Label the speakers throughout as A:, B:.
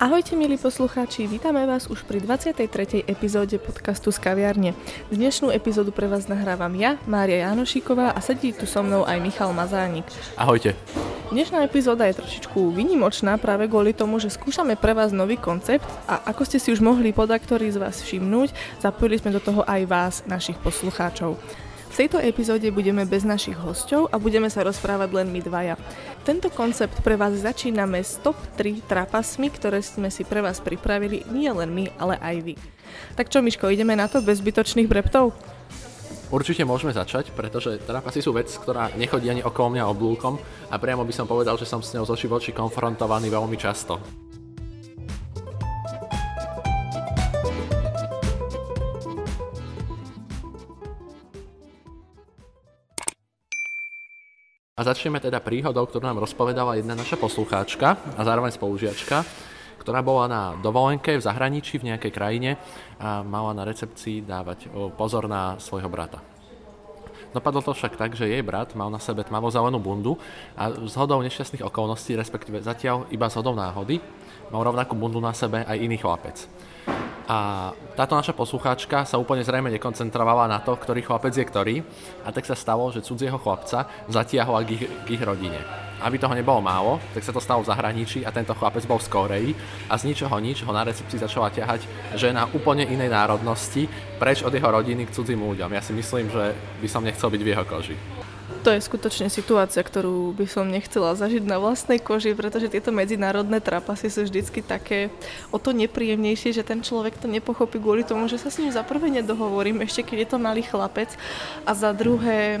A: Ahojte milí poslucháči, vítame vás už pri 23. epizóde podcastu z kaviarne. Dnešnú epizódu pre vás nahrávam ja, Mária Janošíková a sedí tu so mnou aj Michal Mazánik.
B: Ahojte.
A: Dnešná epizóda je trošičku vynimočná práve kvôli tomu, že skúšame pre vás nový koncept a ako ste si už mohli podaktorí z vás všimnúť, zapojili sme do toho aj vás, našich poslucháčov. V tejto epizóde budeme bez našich hostov a budeme sa rozprávať len my dvaja. Tento koncept pre vás začíname s top 3 trapasmi, ktoré sme si pre vás pripravili nie len my, ale aj vy. Tak čo, Miško, ideme na to bez zbytočných breptov?
B: Určite môžeme začať, pretože trapasy sú vec, ktorá nechodí ani okolo mňa oblúkom a priamo by som povedal, že som s ňou z oči v oči konfrontovaný veľmi často. A začneme teda príhodou, ktorú nám rozpovedala jedna naša poslucháčka a zároveň spolužiačka, ktorá bola na dovolenke v zahraničí v nejakej krajine a mala na recepcii dávať pozor na svojho brata. Dopadlo to však tak, že jej brat mal na sebe tmavo-zelenú bundu a zhodou nešťastných okolností, respektíve zatiaľ iba zhodou náhody, mal rovnakú bundu na sebe aj iný chlapec. A táto naša poslucháčka sa úplne zrejme nekoncentrovala na to, ktorý chlapec je ktorý a tak sa stalo, že cudzieho chlapca zatiahla k ich, k ich rodine. Aby toho nebolo málo, tak sa to stalo v zahraničí a tento chlapec bol z Koreji a z ničoho nič ho na recepcii začala ťahať žena úplne inej národnosti preč od jeho rodiny k cudzím ľuďom. Ja si myslím, že by som nechcel byť v jeho koži
A: to je skutočne situácia, ktorú by som nechcela zažiť na vlastnej koži, pretože tieto medzinárodné trapasy sú vždycky také o to nepríjemnejšie, že ten človek to nepochopí kvôli tomu, že sa s ním za prvé nedohovorím, ešte keď je to malý chlapec a za druhé,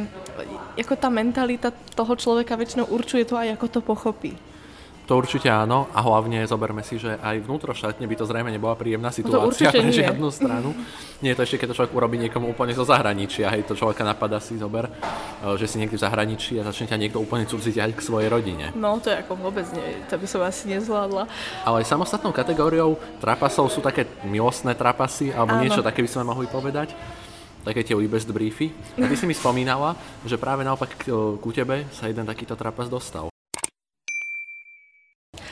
A: ako tá mentalita toho človeka väčšinou určuje to aj, ako to pochopí.
B: To určite áno a hlavne zoberme si, že aj vnútroštátne by to zrejme nebola príjemná situácia pre žiadnu stranu. Nie je to ešte, keď to človek urobí niekomu úplne zo zahraničia, hej, to človeka napadá si, zober, e, že si niekde v zahraničí a začne ťa niekto úplne cudzí ťahať k svojej rodine.
A: No to je ako vôbec nie, to by som asi nezvládla.
B: Ale aj samostatnou kategóriou trapasov sú také milostné trapasy, alebo áno. niečo také by sme mohli povedať také tie best briefy. A ty si mi spomínala, že práve naopak ku tebe sa jeden takýto trapas dostal.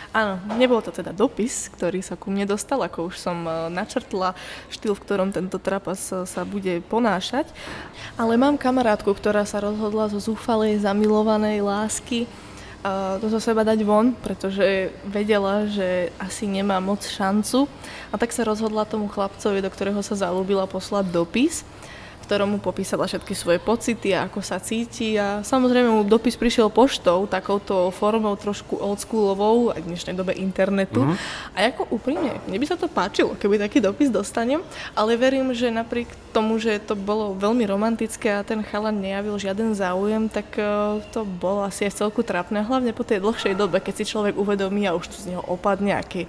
A: Áno, nebol to teda dopis, ktorý sa ku mne dostal, ako už som e, načrtla štýl, v ktorom tento trapas e, sa bude ponášať. Ale mám kamarátku, ktorá sa rozhodla zo zúfalej, zamilovanej lásky to zo seba dať von, pretože vedela, že asi nemá moc šancu a tak sa rozhodla tomu chlapcovi, do ktorého sa zalúbila, poslať dopis ktorom mu popísala všetky svoje pocity a ako sa cíti a samozrejme mu dopis prišiel poštou, takouto formou trošku oldschoolovou, aj v dnešnej dobe internetu. Mm-hmm. A ako úprimne, mne by sa to páčilo, keby taký dopis dostanem, ale verím, že napriek tomu, že to bolo veľmi romantické a ten chalan nejavil žiaden záujem, tak uh, to bolo asi aj v celku trápne, hlavne po tej dlhšej dobe, keď si človek uvedomí a už tu z neho opadne, aký,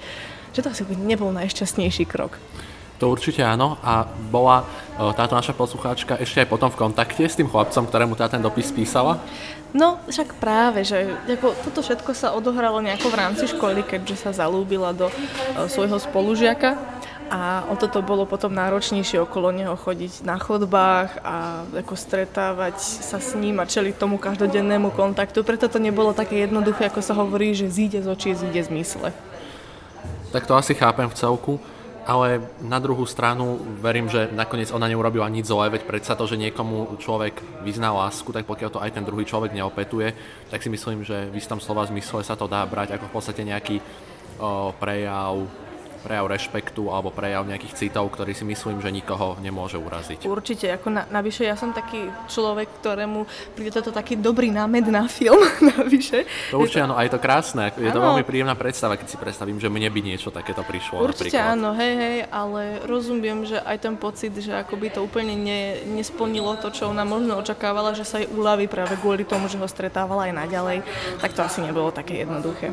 A: že to asi nebol najšťastnejší krok.
B: To určite áno a bola e, táto naša poslucháčka ešte aj potom v kontakte s tým chlapcom, ktorému tá ten dopis písala?
A: No, však práve, že ako, toto všetko sa odohralo nejako v rámci školy, keďže sa zalúbila do uh, svojho spolužiaka a o toto bolo potom náročnejšie okolo neho chodiť na chodbách a ako stretávať sa s ním a čeliť tomu každodennému kontaktu. Preto to nebolo také jednoduché, ako sa hovorí, že zíde z očí, zíde z mysle.
B: Tak to asi chápem v celku ale na druhú stranu verím, že nakoniec ona neurobila nič zlé, veď predsa to, že niekomu človek vyzná lásku, tak pokiaľ to aj ten druhý človek neopetuje, tak si myslím, že v istom slova zmysle sa to dá brať ako v podstate nejaký o, prejav prejav rešpektu alebo prejav nejakých citov, ktorý si myslím, že nikoho nemôže uraziť.
A: Určite, ako na, navyše ja som taký človek, ktorému príde toto taký dobrý námed na film, navyše.
B: To určite áno, a je to krásne, je to veľmi príjemná predstava, keď si predstavím, že mne by niečo takéto prišlo.
A: Určite napríklad. áno, hej, hej, ale rozumiem, že aj ten pocit, že akoby to úplne ne, nesplnilo to, čo ona možno očakávala, že sa jej uľaví práve kvôli tomu, že ho stretávala aj naďalej, tak to asi nebolo také jednoduché.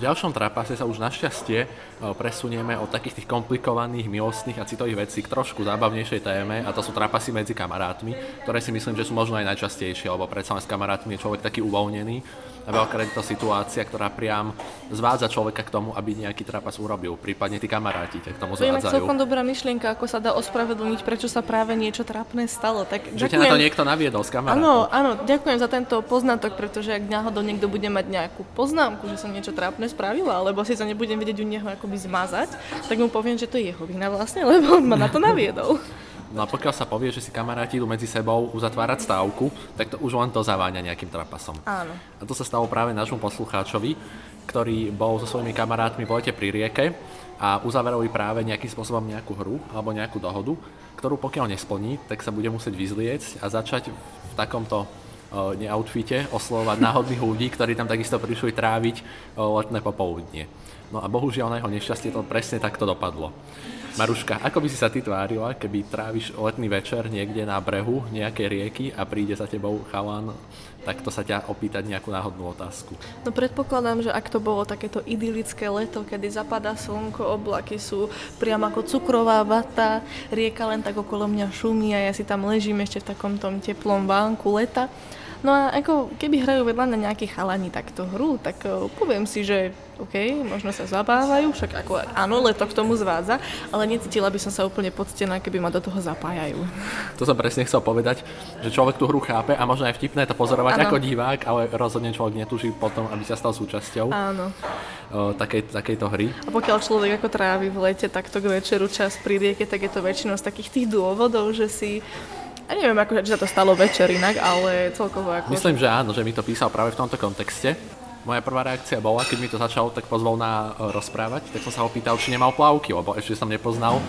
B: V ďalšom trapase sa už našťastie e, presunieme od takých tých komplikovaných, milostných a citových vecí k trošku zábavnejšej téme a to sú trapasy medzi kamarátmi, ktoré si myslím, že sú možno aj najčastejšie, lebo predsa s kamarátmi je človek taký uvoľnený a veľakrát je to situácia, ktorá priam zvádza človeka k tomu, aby nejaký trapas urobil. Prípadne tí kamaráti ťa k tomu zvádzajú.
A: To je celkom dobrá myšlienka, ako sa dá ospravedlniť, prečo sa práve niečo trápne stalo. Tak
B: že ťa na to niekto naviedol s kamarátom.
A: Áno, áno, ďakujem za tento poznatok, pretože ak náhodou niekto bude mať nejakú poznámku, že sa niečo trápne spravila, alebo si to nebudem vedieť u neho akoby zmazať, tak mu poviem, že to je jeho vina vlastne, lebo on ma na to naviedol.
B: No a pokiaľ sa povie, že si kamaráti idú medzi sebou uzatvárať stávku, tak to už len to zaváňa nejakým trapasom.
A: Áno.
B: A to sa stalo práve nášmu poslucháčovi, ktorý bol so svojimi kamarátmi v lete pri rieke a uzaverali práve nejakým spôsobom nejakú hru alebo nejakú dohodu, ktorú pokiaľ nesplní, tak sa bude musieť vyzliecť a začať v takomto neoutfite oslovovať náhodných ľudí, ktorí tam takisto prišli tráviť letné popoludnie. No a bohužiaľ na jeho nešťastie to presne takto dopadlo. Maruška, ako by si sa ty tvárila, keby tráviš letný večer niekde na brehu nejakej rieky a príde za tebou chalan, takto sa ťa opýtať nejakú náhodnú otázku?
A: No predpokladám, že ak to bolo takéto idylické leto, kedy zapadá slnko, oblaky sú priam ako cukrová vata, rieka len tak okolo mňa šumí a ja si tam ležím ešte v takom teplom vánku leta, No a ako keby hrajú vedľa na nejaký chalani takto hru, tak uh, poviem si, že OK, možno sa zabávajú, však ako áno, leto k tomu zvádza, ale necítila by som sa úplne poctená, keby ma do toho zapájajú.
B: To som presne chcel povedať, že človek tú hru chápe a možno aj vtipné to pozorovať ano. ako divák, ale rozhodne človek netuží potom, aby sa stal súčasťou
A: Áno.
B: Uh, takej, takejto hry.
A: A pokiaľ človek ako trávi v lete takto k večeru čas pri rieke, tak je to väčšinou z takých tých dôvodov, že si ja neviem, ako, či sa to stalo večer inak, ale celkovo ako...
B: Myslím, že áno, že mi to písal práve v tomto kontexte. Moja prvá reakcia bola, keď mi to začal tak pozvolná e, rozprávať, tak som sa ho pýtal, či nemal plavky, lebo ešte som nepoznal e,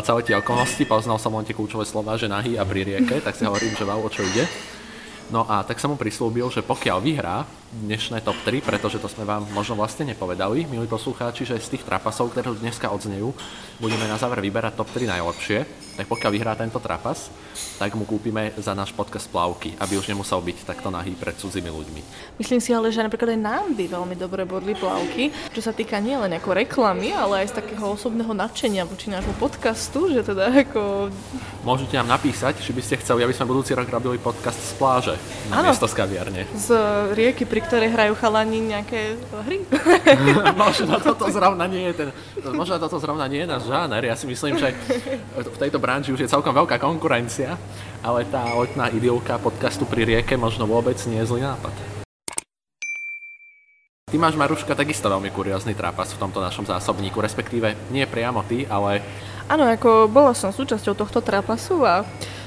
B: celé tie okolnosti, poznal som len tie kľúčové slova, že nahý a pri rieke, tak si hovorím, že wow, o čo ide. No a tak som mu prislúbil, že pokiaľ vyhrá dnešné top 3, pretože to sme vám možno vlastne nepovedali, milí poslucháči, že z tých trapasov, ktoré dneska odznejú, budeme na záver vyberať top 3 najlepšie tak pokiaľ vyhrá tento trapas, tak mu kúpime za náš podcast plavky, aby už nemusel byť takto nahý pred cudzími ľuďmi.
A: Myslím si ale, že napríklad aj nám by veľmi dobre bodli plavky, čo sa týka nielen ako reklamy, ale aj z takého osobného nadšenia voči nášmu podcastu, že teda ako...
B: Môžete nám napísať, či by ste chceli, aby sme budúci rok robili podcast z pláže, na miesto z kaviarne.
A: Z rieky, pri ktorej hrajú chalani nejaké hry.
B: možno toto zrovna nie je ten, možno toto zrovna nie je náš žáner. Ja si myslím, že v tejto branži už je celkom veľká konkurencia, ale tá letná idylka podcastu pri rieke možno vôbec nie je zlý nápad. Ty máš, Maruška, takisto veľmi kuriózny trápas v tomto našom zásobníku, respektíve nie priamo ty, ale...
A: Áno, ako bola som súčasťou tohto trápasu a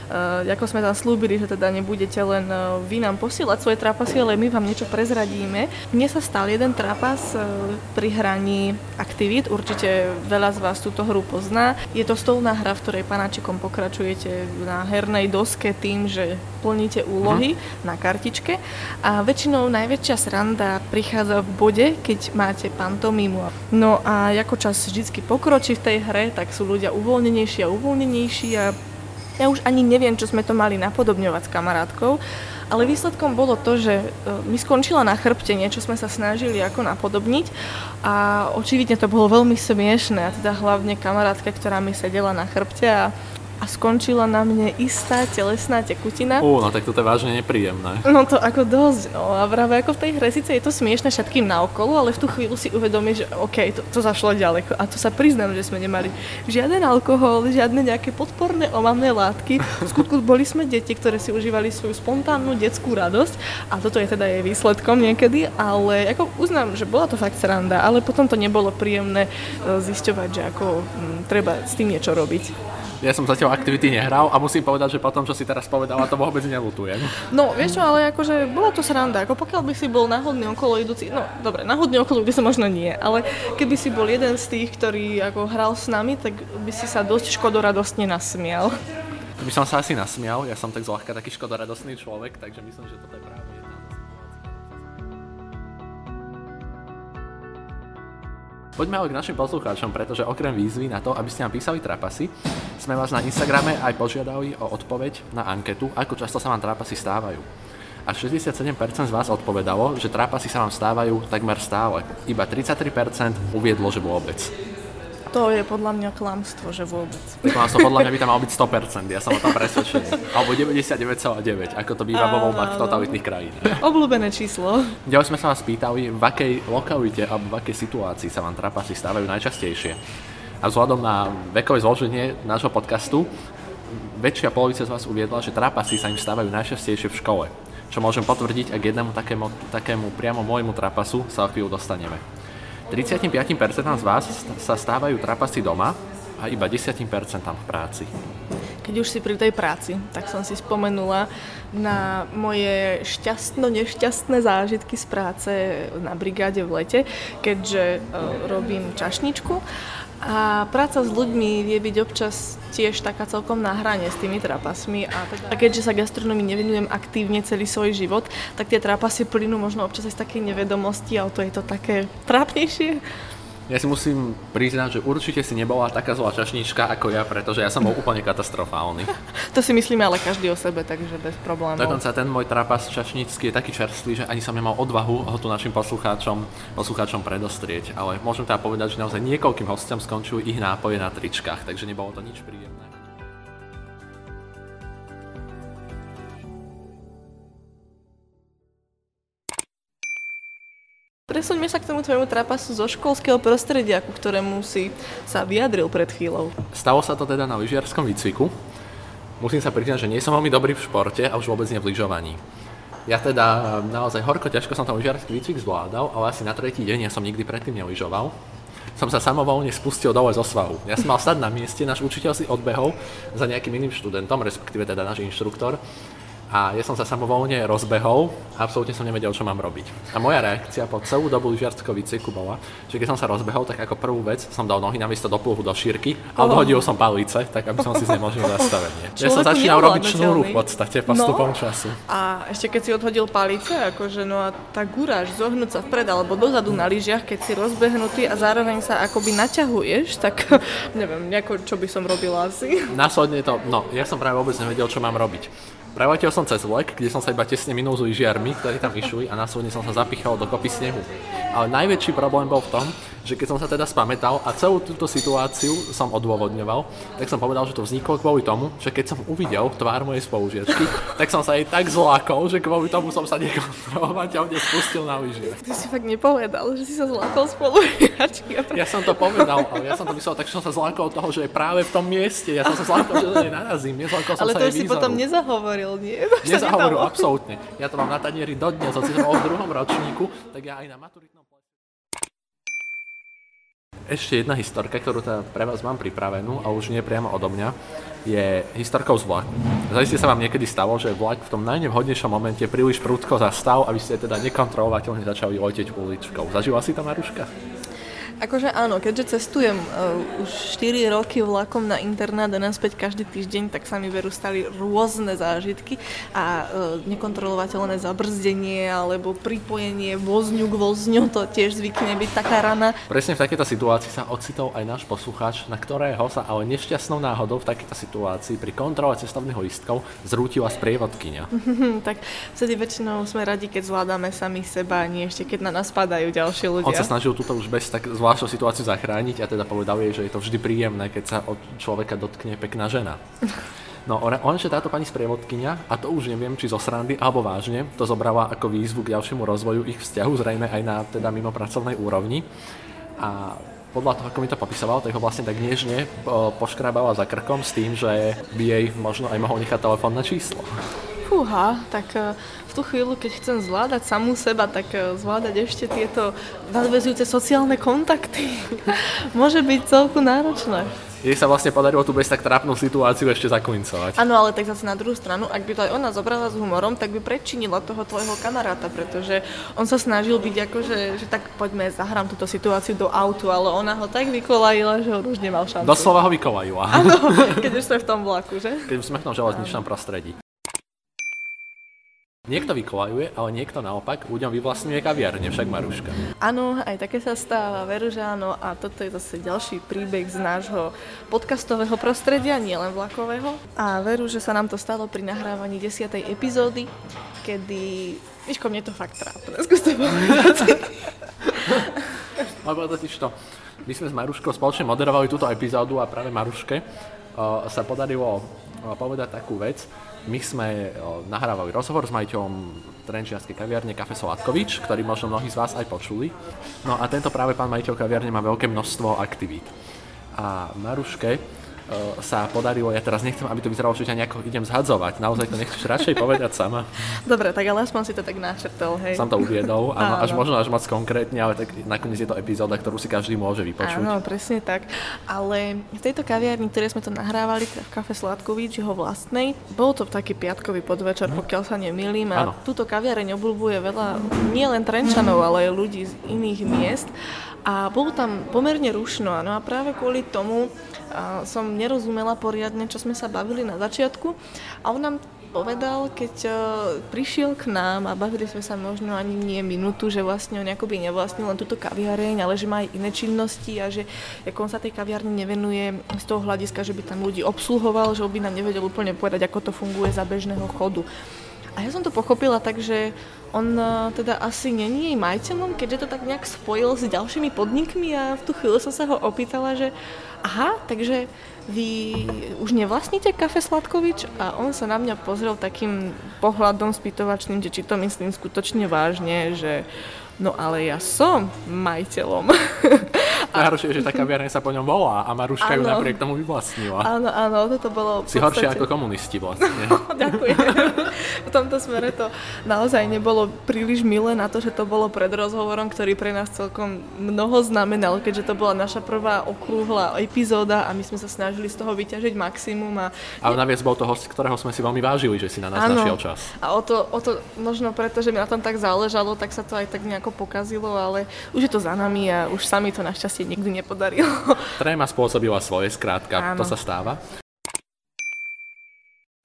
A: ako sme tam slúbili, že teda nebudete len uh, vy nám posielať svoje trapasy, ale my vám niečo prezradíme. Mne sa stal jeden trapas uh, pri hraní aktivít, určite veľa z vás túto hru pozná. Je to stolná hra, v ktorej panáčikom pokračujete na hernej doske tým, že plníte úlohy uh-huh. na kartičke a väčšinou najväčšia sranda prichádza v bode, keď máte pantomimu. No a ako čas vždy pokročí v tej hre, tak sú ľudia uvoľnenejší a uvoľnenejší a ja už ani neviem, čo sme to mali napodobňovať s kamarátkou, ale výsledkom bolo to, že e, mi skončila na chrbte, niečo sme sa snažili ako napodobniť a očividne to bolo veľmi smiešné a teda hlavne kamarátka, ktorá mi sedela na chrbte a a skončila na mne istá telesná tekutina.
B: Ú, no tak to je vážne nepríjemné.
A: No to ako dosť, no a práve ako v tej hre síce je to smiešne všetkým naokolo, ale v tú chvíľu si uvedomíš, že OK, to, to zašlo ďaleko. A to sa priznám, že sme nemali žiaden alkohol, žiadne nejaké podporné omamné látky. V skutku boli sme deti, ktoré si užívali svoju spontánnu detskú radosť a toto je teda jej výsledkom niekedy, ale ako uznám, že bola to fakt sranda, ale potom to nebolo príjemné e, zisťovať, že ako m, mm, treba s tým niečo robiť.
B: Ja som zatiaľ aktivity nehral a musím povedať, že potom, čo si teraz povedala, to vôbec nelutujem.
A: No, vieš čo, ale akože bola to sranda. Ako pokiaľ by si bol náhodný okolo idúci, no dobre, náhodný okolo idúci možno nie, ale keby si bol jeden z tých, ktorý ako hral s nami, tak by si sa dosť škodoradostne nasmial.
B: By som sa asi nasmial, ja som tak zľahka taký škodoradostný človek, takže myslím, že toto je práve Poďme ale k našim poslucháčom, pretože okrem výzvy na to, aby ste nám písali trapasy, sme vás na Instagrame aj požiadali o odpoveď na anketu, ako často sa vám trapasy stávajú. A 67% z vás odpovedalo, že trápasy sa vám stávajú takmer stále. Iba 33% uviedlo, že vôbec.
A: To je podľa mňa klamstvo, že vôbec.
B: To podľa mňa by tam mal byť 100%, ja som o tom presvedčený. Alebo 99,9, ako to býva vo voľbách v totalitných krajinách.
A: Obľúbené číslo.
B: Ďalej sme sa vás pýtali, v akej lokalite alebo v akej situácii sa vám trapasy stávajú najčastejšie. A vzhľadom na vekové zloženie nášho podcastu, väčšia polovica z vás uviedla, že trapasy sa im stávajú najčastejšie v škole. Čo môžem potvrdiť, ak jednému takému, takému priamo môjmu trapasu sa o chvíľu dostaneme. 35% z vás sa stávajú trapasy doma a iba 10% v práci.
A: Keď už si pri tej práci, tak som si spomenula na moje šťastno-nešťastné zážitky z práce na brigáde v lete, keďže uh, robím čašničku a práca s ľuďmi vie byť občas tiež taká celkom na hrane s tými trapasmi a, teda, a keďže sa gastronomii nevenujem aktívne celý svoj život, tak tie trapasy plynú možno občas aj z takej nevedomosti o to je to také trápnejšie.
B: Ja si musím priznať, že určite si nebola taká zlá čašnička ako ja, pretože ja som bol úplne katastrofálny.
A: to si myslíme ale každý o sebe, takže bez problémov.
B: Dokonca ten môj trapas čašnícky je taký čerstvý, že ani som nemal odvahu ho tu našim poslucháčom, poslucháčom predostrieť. Ale môžem teda povedať, že naozaj niekoľkým hostiam skončujú ich nápoje na tričkách, takže nebolo to nič príjemné.
A: Presuňme sa k tomu tvojmu trapasu zo školského prostredia, ku ktorému si sa vyjadril pred chvíľou.
B: Stalo sa to teda na lyžiarskom výcviku. Musím sa priznať, že nie som veľmi dobrý v športe a už vôbec nie v lyžovaní. Ja teda naozaj horko ťažko som ten lyžiarsky výcvik zvládal, ale asi na tretí deň ja som nikdy predtým nelyžoval som sa samovolne spustil dole zo svahu. Ja som mal stať na mieste, náš učiteľ si odbehol za nejakým iným študentom, respektíve teda náš inštruktor a ja som sa samovolne rozbehol a absolútne som nevedel, čo mám robiť. A moja reakcia po celú dobu lyžiarského výcviku bola, že keď som sa rozbehol, tak ako prvú vec som dal nohy namiesto do pluhu do šírky a odhodil som palice, tak aby som si znemožnil zastavenie. ja som začínal robiť šnúru v podstate postupom no. času.
A: A ešte keď si odhodil palice, akože no a tá guráž zohnúť sa vpred alebo dozadu na lyžiach, keď si rozbehnutý a zároveň sa akoby naťahuješ, tak neviem, nejako, čo by som robila asi.
B: Následne to, no, ja som práve vôbec nevedel, čo mám robiť. Preletel som cez vlek, kde som sa iba tesne minul s lyžiarmi, ktorí tam išli a následne som sa zapichal do kopy snehu. Ale najväčší problém bol v tom, že keď som sa teda spamätal a celú túto situáciu som odôvodňoval, tak som povedal, že to vzniklo kvôli tomu, že keď som uvidel tvár mojej spolužiačky, tak som sa jej tak zlákol, že kvôli tomu som sa nekontrolovať a spustil na lyži.
A: Ty si fakt nepovedal, že si sa zlákol spolužiačky.
B: Ja som to povedal, ale ja som to myslel tak, že som sa zlákol toho, že je práve v tom mieste. Ja som sa zlákol, že to narazím. Nezlákol som
A: ale
B: sa
A: to si potom nezahovoril, nie?
B: Nezahovoril, absolútne. Ja to mám na tanieri dodnes, hoci som v druhom ročníku, tak ja aj na maturitnom ešte jedna historka, ktorú teda pre vás mám pripravenú a už nie priamo odo mňa, je historkou z vlaku. Zajistie sa vám niekedy stalo, že vlak v tom najnevhodnejšom momente príliš prudko zastal a vy ste teda nekontrolovateľne začali letieť uličkou. Zažila si to Maruška?
A: Akože áno, keďže cestujem uh, už 4 roky vlakom na internát a naspäť každý týždeň, tak sa mi veru stali rôzne zážitky a uh, nekontrolovateľné zabrzdenie alebo pripojenie vozňu k vozňu, to tiež zvykne byť taká rana.
B: Presne v takejto situácii sa ocitol aj náš poslucháč, na ktorého sa ale nešťastnou náhodou v takejto situácii pri kontrole cestovných listkov zrútila sprievodkynia.
A: tak vtedy väčšinou sme radi, keď zvládame sami seba, nie ešte keď na nás padajú ďalšie ľudia.
B: On sa snažil túto už bez tak zvládať zvláštnu situáciu zachrániť a teda povedal jej, že je to vždy príjemné, keď sa od človeka dotkne pekná žena. No on, že táto pani sprievodkynia, a to už neviem, či zo srandy alebo vážne, to zobrala ako výzvu k ďalšiemu rozvoju ich vzťahu, zrejme aj na teda mimo pracovnej úrovni. A podľa toho, ako mi to popisoval, tak ho vlastne tak nežne poškrábala za krkom s tým, že by jej možno aj mohol nechať telefónne číslo.
A: Fúha, tak e, tú chvíľu, keď chcem zvládať samú seba, tak e, zvládať ešte tieto nadvezujúce sociálne kontakty môže byť celku náročné.
B: Jej sa vlastne podarilo tú bez tak trápnu situáciu ešte zaklincovať.
A: Áno, ale tak zase na druhú stranu, ak by to aj ona zobrala s humorom, tak by prečinila toho tvojho kamaráta, pretože on sa snažil byť ako, že, že tak poďme, zahrám túto situáciu do autu, ale ona ho tak vykolajila, že on už nemal šancu.
B: Doslova ho vykolajila.
A: Áno, keď už sme v tom vlaku, že?
B: Keď už sme v tom železničnom prostredí. Niekto vykolajuje, ale niekto naopak ľuďom vyvlastňuje kaviarne, však Maruška.
A: Áno, aj také sa stáva, veru, že áno. A toto je zase ďalší príbeh z nášho podcastového prostredia, nielen vlakového. A veru, že sa nám to stalo pri nahrávaní 10. epizódy, kedy... Víško, mne to fakt trápne, skús to
B: Lebo totiž to, my sme s Maruškou spoločne moderovali túto epizódu a práve Maruške uh, sa podarilo uh, povedať takú vec, my sme nahrávali rozhovor s majiteľom Trenčianskej kaviarne Kafe Solatkovič, ktorý možno mnohí z vás aj počuli. No a tento práve pán majiteľ kaviarne má veľké množstvo aktivít. A Maruške sa podarilo, ja teraz nechcem, aby to vyzeralo, že ťa nejako idem zhadzovať, naozaj to nechceš radšej povedať sama.
A: Dobre, tak ale aspoň si to tak načrtol, hej.
B: Som to uviedol, áno, až možno až moc konkrétne, ale tak nakoniec je to epizóda, ktorú si každý môže vypočuť.
A: Áno, presne tak. Ale v tejto kaviarni, ktoré sme to nahrávali, v kafe Sladkovič, jeho vlastnej, bol to taký piatkový podvečer, hm. pokiaľ sa nemýlim. A túto kaviareň obľúbuje veľa nielen Trenčanov, ale aj ľudí z iných miest a bolo tam pomerne rušno. No a práve kvôli tomu som nerozumela poriadne, čo sme sa bavili na začiatku a on nám povedal, keď uh, prišiel k nám a bavili sme sa možno ani nie minútu, že vlastne on akoby nevlastnil len túto kaviareň, ale že má aj iné činnosti a že ako on sa tej kaviarni nevenuje z toho hľadiska, že by tam ľudí obsluhoval, že by nám nevedel úplne povedať, ako to funguje za bežného chodu. A ja som to pochopila tak, že on uh, teda asi není jej majiteľom, keďže to tak nejak spojil s ďalšími podnikmi a v tú chvíľu som sa ho opýtala, že aha, takže vy už nevlastníte kafe Sladkovič? A on sa na mňa pozrel takým pohľadom spýtovačným, že či to myslím skutočne vážne, že no ale ja som majiteľom.
B: Najhoršie je, že tá kaviareň sa po ňom volá a Maruška ju napriek tomu vyvlastnila.
A: Áno, áno, toto bolo...
B: Si podstate... horšie ako komunisti vlastne.
A: Ďakujem. v tomto smere to naozaj nebolo príliš milé na to, že to bolo pred rozhovorom, ktorý pre nás celkom mnoho znamenal, keďže to bola naša prvá okrúhla epizóda a my sme sa snažili z toho vyťažiť maximum. A...
B: Ale naviac bol to host, ktorého sme si veľmi vážili, že si na nás ano. našiel čas.
A: A o to, o to možno preto, že mi na tom tak záležalo, tak sa to aj tak nejako pokazilo, ale už je to za nami a už sami to našťastie našťastie nikdy nepodarilo.
B: Tréma spôsobila svoje, skrátka, Áno. to sa stáva.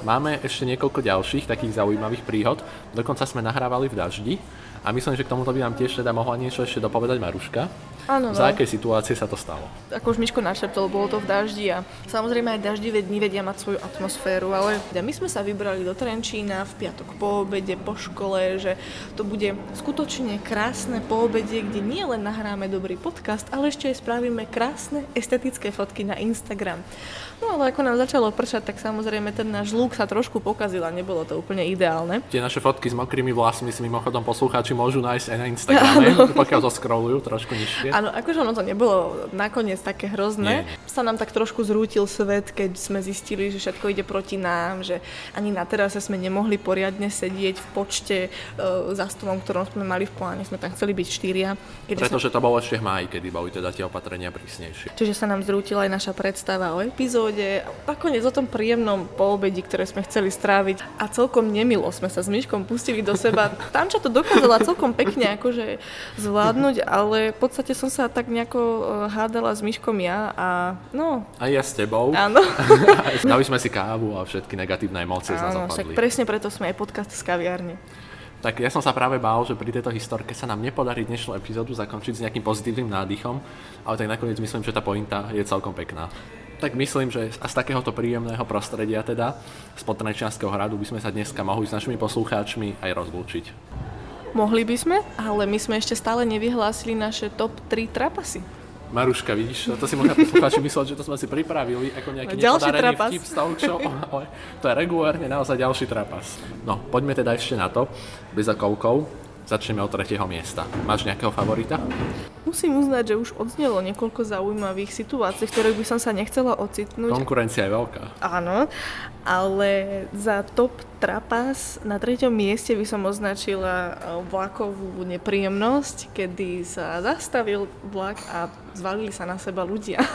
B: Máme ešte niekoľko ďalších takých zaujímavých príhod. Dokonca sme nahrávali v daždi a myslím, že k tomuto by nám tiež teda mohla niečo ešte dopovedať Maruška.
A: Áno, no.
B: Za akej situácie sa to stalo?
A: Ako už Miško našeptol, bolo to v daždi a samozrejme aj daždivé dni vedia mať svoju atmosféru, ale my sme sa vybrali do Trenčína v piatok po obede, po škole, že to bude skutočne krásne po obede, kde nie len nahráme dobrý podcast, ale ešte aj spravíme krásne estetické fotky na Instagram. No ale ako nám začalo pršať, tak samozrejme ten náš lúk sa trošku pokazil a nebolo to úplne ideálne.
B: Tie naše fotky s mokrými vlasmi si mimochodom poslucháči môžu nájsť aj na Instagrame, pokiaľ to scrollujú trošku nižšie.
A: Áno, akože ono to nebolo nakoniec také hrozné. Nie. Sa nám tak trošku zrútil svet, keď sme zistili, že všetko ide proti nám, že ani na terase sme nemohli poriadne sedieť v počte uh, za stolom, ktorom sme mali v pláne. Sme tam chceli byť štyria.
B: Pretože sa... to bolo ešte v máji, kedy boli teda tie opatrenia prísnejšie.
A: Čiže sa nám zrútila aj naša predstava o epizóde. Nakoniec o tom príjemnom poobedi, ktoré sme chceli stráviť. A celkom nemilo sme sa s Myškom pustili do seba. Tanča to dokázala celkom pekne akože zvládnuť, ale v podstate som som sa tak nejako e, hádala s Myškom ja a no...
B: A ja s tebou.
A: Áno.
B: Dali sme si kávu a všetky negatívne emócie z nás
A: však presne preto sme aj podcast z kaviarne.
B: Tak ja som sa práve bál, že pri tejto historke sa nám nepodarí dnešnú epizódu zakončiť s nejakým pozitívnym nádychom, ale tak nakoniec myslím, že tá pointa je celkom pekná. Tak myslím, že z takéhoto príjemného prostredia teda, z Potrenčianského hradu by sme sa dneska mohli s našimi poslucháčmi aj rozlúčiť.
A: Mohli by sme, ale my sme ešte stále nevyhlásili naše top 3 trapasy.
B: Maruška, vidíš, to si možno poslucháči mysleli, že to sme si pripravili ako nejaký ďalší trapas. vtip z show, ale to je regulárne naozaj ďalší trapas. No, poďme teda ešte na to, bez okolkov. Začneme od tretieho miesta. Máš nejakého favorita?
A: Musím uznať, že už odznelo niekoľko zaujímavých situácií, v ktorých by som sa nechcela ocitnúť.
B: Konkurencia je veľká.
A: Áno, ale za top trapas na treťom mieste by som označila eh, vlakovú nepríjemnosť, kedy sa zastavil vlak a zvalili sa na seba ľudia.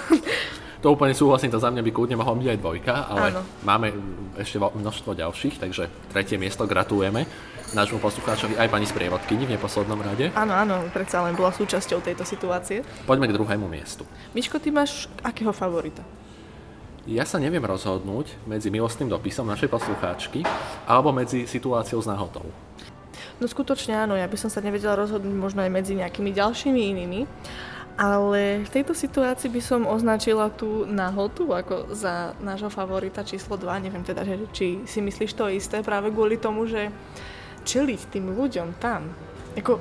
B: To úplne súhlasím, to za mňa by kľudne mohla byť aj dvojka, ale Áno. máme ešte množstvo ďalších, takže tretie miesto gratulujeme nášmu poslucháčovi aj pani sprievodkyni v neposlednom rade.
A: Áno, áno, predsa len bola súčasťou tejto situácie.
B: Poďme k druhému miestu.
A: Miško, ty máš akého favorita?
B: Ja sa neviem rozhodnúť medzi milostným dopisom našej poslucháčky alebo medzi situáciou s nahotou.
A: No skutočne áno, ja by som sa nevedela rozhodnúť možno aj medzi nejakými ďalšími inými, ale v tejto situácii by som označila tú nahotu ako za nášho favorita číslo 2. Neviem teda, že, či si myslíš to isté práve kvôli tomu, že čeliť tým ľuďom tam. Ako,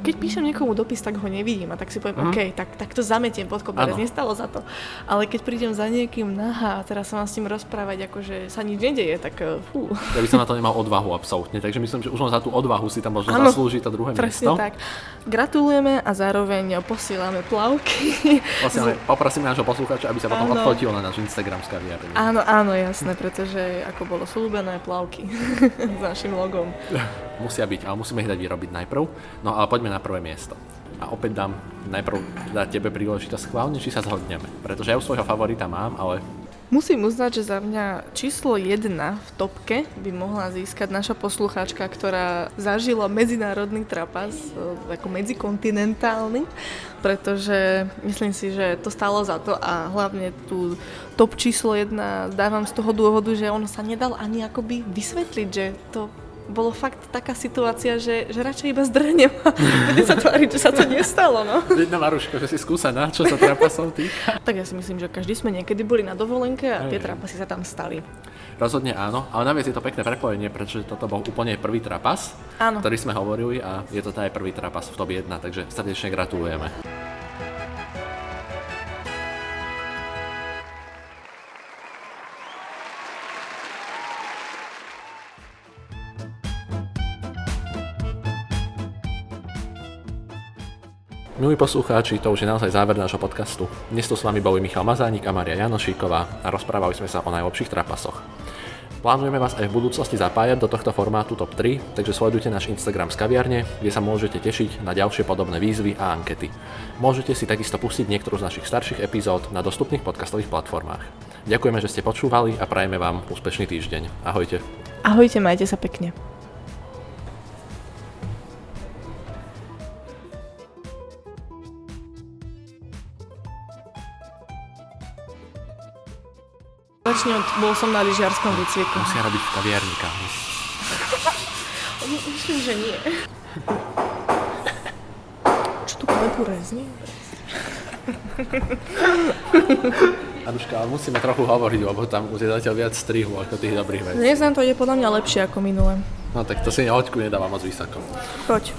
A: keď píšem niekomu dopis, tak ho nevidím a tak si poviem, mm. OK, tak, tak to zametiem pod koberec, nestalo za to. Ale keď prídem za niekým nahá a teraz sa mám s ním rozprávať, akože sa nič nedeje, tak eh, fú.
B: Ja by som na to nemal odvahu absolútne, takže myslím, že už len za tú odvahu si tam možno ano, zaslúžiť to druhé
A: presne
B: miesto.
A: tak. Gratulujeme a zároveň posielame plavky.
B: Posielame, poprosíme nášho poslucháča, aby sa potom odfotil na náš Instagram z kaviarne.
A: Áno, áno, jasné, pretože ako bolo slúbené plavky s našim logom.
B: Musia byť, ale musíme ich dať vyrobiť najprv. No ale poďme na prvé miesto. A opäť dám najprv dať tebe príležitosť schválne, či sa zhodneme. Pretože ja už svojho favorita mám, ale
A: Musím uznať, že za mňa číslo 1 v topke by mohla získať naša poslucháčka, ktorá zažila medzinárodný trapas, e, ako medzikontinentálny, pretože myslím si, že to stalo za to a hlavne tú top číslo 1 dávam z toho dôvodu, že on sa nedal ani akoby vysvetliť, že to bolo fakt taká situácia, že, že radšej iba zdrhnem a budem sa tváriť, že sa to nestalo. No.
B: Vidno, Maruško, že si skúsená, čo sa trapasov týka.
A: tak ja si myslím, že každý sme niekedy boli na dovolenke a tie trapasy sa tam stali.
B: Rozhodne áno, ale naviac je to pekné prepojenie, pretože toto bol úplne prvý trapas, áno. ktorý sme hovorili a je to aj prvý trapas v top 1, takže srdečne gratulujeme. Milí poslucháči, to už je naozaj záver nášho podcastu. Dnes tu s vami boli Michal Mazánik a Maria Janošíková a rozprávali sme sa o najlepších trapasoch. Plánujeme vás aj v budúcnosti zapájať do tohto formátu TOP 3, takže sledujte náš Instagram z kaviarne, kde sa môžete tešiť na ďalšie podobné výzvy a ankety. Môžete si takisto pustiť niektorú z našich starších epizód na dostupných podcastových platformách. Ďakujeme, že ste počúvali a prajeme vám úspešný týždeň. Ahojte.
A: Ahojte, majte sa pekne. Od, bol som na lyžiarskom výcviku.
B: Musia robiť v kaviarni kávu.
A: Myslím, že nie. Čo tu klepu rezne?
B: Anuška, ale musíme trochu hovoriť, lebo tam už je zatiaľ viac strihu ako tých dobrých vecí.
A: Dnes nám to ide podľa mňa lepšie ako minule.
B: No tak to si nehoďku nedáva moc vysoko.
A: Poď.